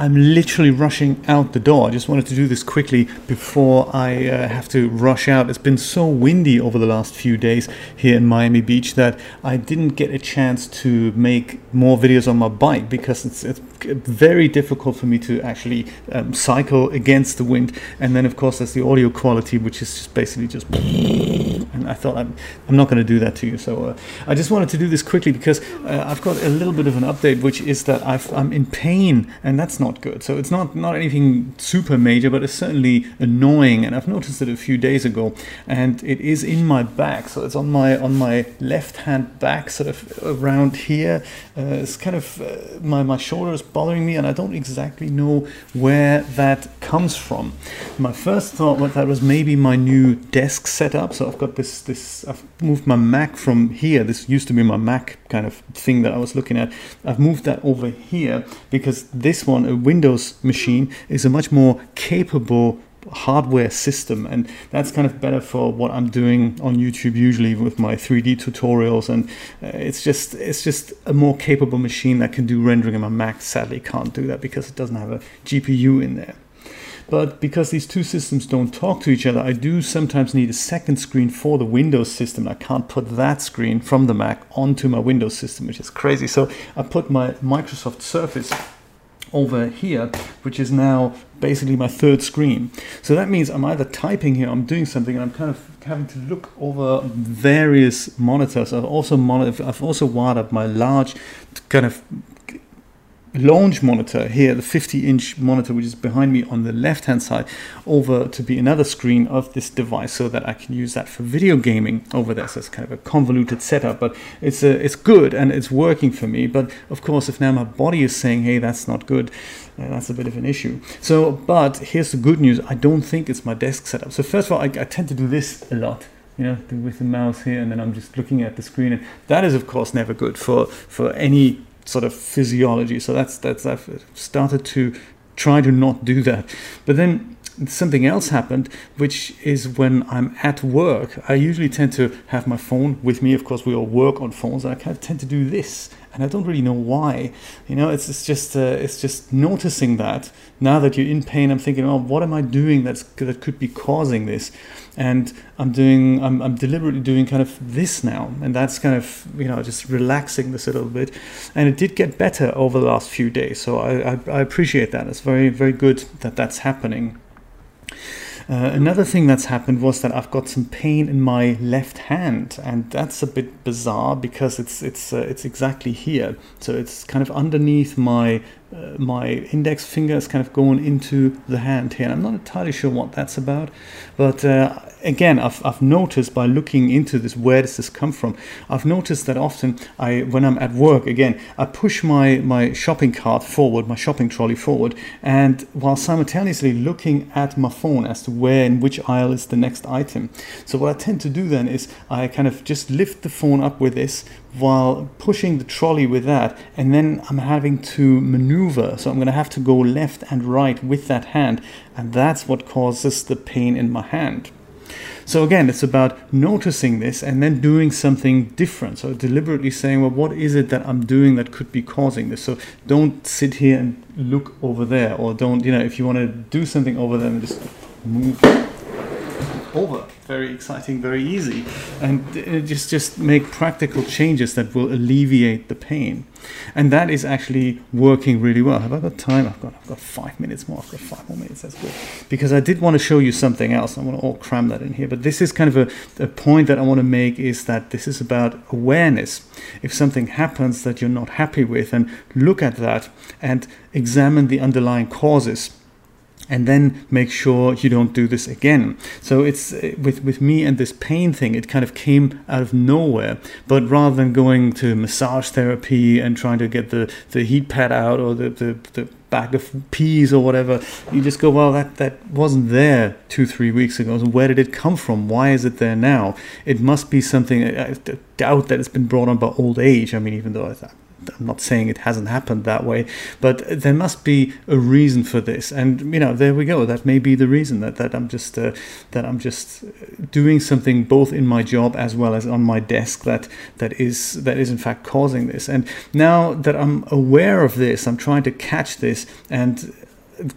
I'm literally rushing out the door. I just wanted to do this quickly before I uh, have to rush out. It's been so windy over the last few days here in Miami Beach that I didn't get a chance to make more videos on my bike because it's, it's very difficult for me to actually um, cycle against the wind. And then, of course, there's the audio quality, which is just basically just. And I thought I'm, I'm not going to do that to you. So uh, I just wanted to do this quickly because uh, I've got a little bit of an update, which is that I've, I'm in pain, and that's not good. So it's not, not anything super major, but it's certainly annoying. And I've noticed it a few days ago, and it is in my back. So it's on my on my left hand back, sort of around here. Uh, it's kind of uh, my my shoulder is bothering me, and I don't exactly know where that comes from. My first thought was that was maybe my new desk setup. So I've got this this I've moved my Mac from here. This used to be my Mac kind of thing that I was looking at. I've moved that over here because this one, a Windows machine, is a much more capable hardware system and that's kind of better for what I'm doing on YouTube usually with my 3D tutorials and uh, it's just it's just a more capable machine that can do rendering and my Mac sadly can't do that because it doesn't have a GPU in there. But because these two systems don't talk to each other, I do sometimes need a second screen for the Windows system. I can't put that screen from the Mac onto my Windows system, which is crazy. So I put my Microsoft Surface over here, which is now basically my third screen. So that means I'm either typing here, I'm doing something, and I'm kind of having to look over various monitors. I've also I've also wired up my large kind of launch monitor here, the 50 inch monitor, which is behind me on the left hand side, over to be another screen of this device so that I can use that for video gaming over there. So it's kind of a convoluted setup, but it's, a, it's good and it's working for me. But of course, if now my body is saying, hey, that's not good, uh, that's a bit of an issue. So, but here's the good news I don't think it's my desk setup. So, first of all, I, I tend to do this a lot you know, with the mouse here, and then I'm just looking at the screen, and that is, of course, never good for for any sort of physiology. So that's that's I've started to try to not do that. But then something else happened, which is when I'm at work, I usually tend to have my phone with me. Of course, we all work on phones, and I kind of tend to do this and I don't really know why. You know, it's, it's just uh, it's just noticing that now that you're in pain, I'm thinking, oh, what am I doing that's that could be causing this? And I'm doing, I'm, I'm deliberately doing kind of this now, and that's kind of you know just relaxing this a little bit, and it did get better over the last few days. So I, I, I appreciate that. It's very very good that that's happening. Uh, another thing that's happened was that I've got some pain in my left hand, and that's a bit bizarre because it's it's uh, it's exactly here. So it's kind of underneath my uh, my index finger is kind of going into the hand here. I'm not entirely sure what that's about, but uh, again, I've, I've noticed by looking into this, where does this come from? I've noticed that often I, when I'm at work, again, I push my, my shopping cart forward, my shopping trolley forward, and while simultaneously looking at my phone as to where in which aisle is the next item. So what I tend to do then is I kind of just lift the phone up with this while pushing the trolley with that, and then I'm having to maneuver. So I'm going to have to go left and right with that hand, and that's what causes the pain in my hand. So again, it's about noticing this and then doing something different. So deliberately saying, well, what is it that I'm doing that could be causing this? So don't sit here and look over there, or don't, you know, if you want to do something over there, just move over. Very exciting, very easy, and just just make practical changes that will alleviate the pain, and that is actually working really well. Have I got time? I've got I've got five minutes more. I've got five more minutes. That's good because I did want to show you something else. I want to all cram that in here, but this is kind of a, a point that I want to make is that this is about awareness. If something happens that you're not happy with, and look at that and examine the underlying causes and then make sure you don't do this again. So it's uh, with with me and this pain thing, it kind of came out of nowhere. But rather than going to massage therapy and trying to get the, the heat pad out or the, the, the bag of peas or whatever, you just go, well, that, that wasn't there two, three weeks ago. So where did it come from? Why is it there now? It must be something, I doubt that it's been brought on by old age. I mean, even though I I'm not saying it hasn't happened that way, but there must be a reason for this. And you know, there we go. That may be the reason that, that I'm just uh, that I'm just doing something both in my job as well as on my desk that that is that is in fact causing this. And now that I'm aware of this, I'm trying to catch this and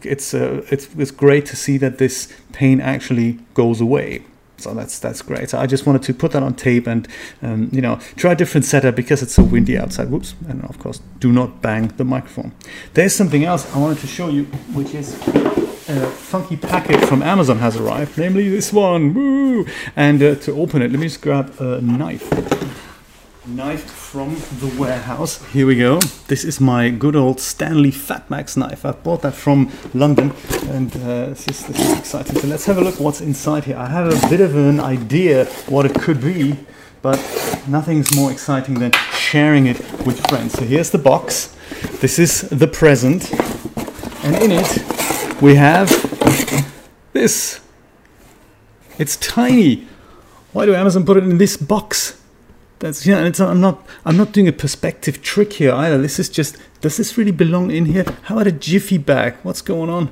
it's uh, it's it's great to see that this pain actually goes away. So that's that's great. So I just wanted to put that on tape and um, you know try a different setup because it's so windy outside. Whoops! And of course, do not bang the microphone. There's something else I wanted to show you, which is a funky packet from Amazon has arrived, namely this one. Woo! And uh, to open it, let me just grab a knife knife from the warehouse. Here we go. This is my good old Stanley Fatmax knife. I bought that from London and uh, this, is, this is exciting. So let's have a look what's inside here. I have a bit of an idea what it could be, but nothing's more exciting than sharing it with friends. So here's the box. This is the present. And in it we have this. It's tiny. Why do Amazon put it in this box? That's yeah. It's, I'm not. I'm not doing a perspective trick here either. This is just. Does this really belong in here? How about a jiffy bag? What's going on?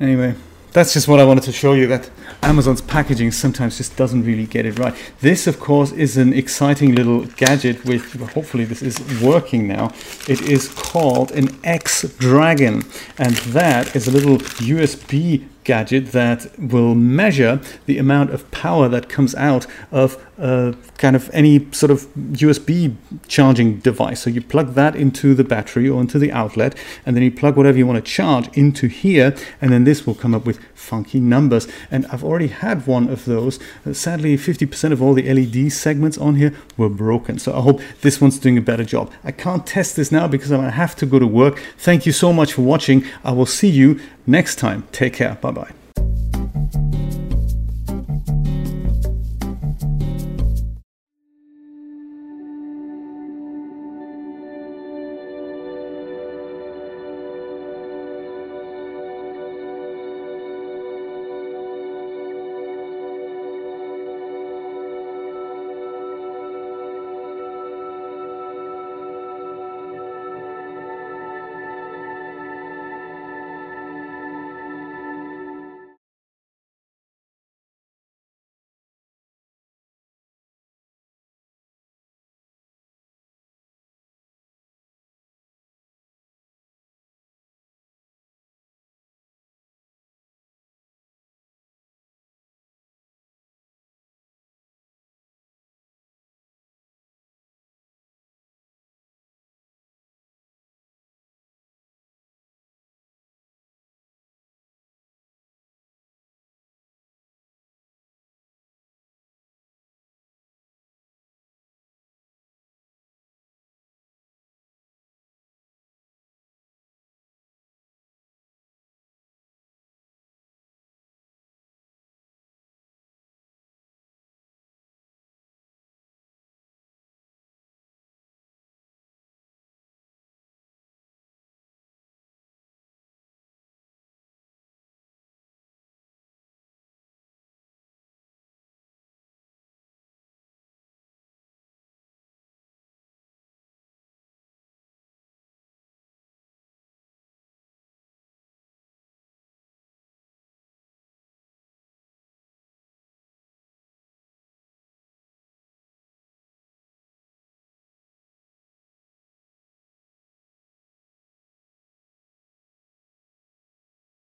Anyway, that's just what I wanted to show you. That Amazon's packaging sometimes just doesn't really get it right. This, of course, is an exciting little gadget. With hopefully this is working now. It is called an X Dragon, and that is a little USB gadget that will measure the amount of power that comes out of uh, kind of any sort of USB charging device. So you plug that into the battery or into the outlet, and then you plug whatever you want to charge into here, and then this will come up with funky numbers. And I've already had one of those. Uh, sadly, 50% of all the LED segments on here were broken. So I hope this one's doing a better job. I can't test this now because I'm going to have to go to work. Thank you so much for watching. I will see you next time. Take care. Bye bye.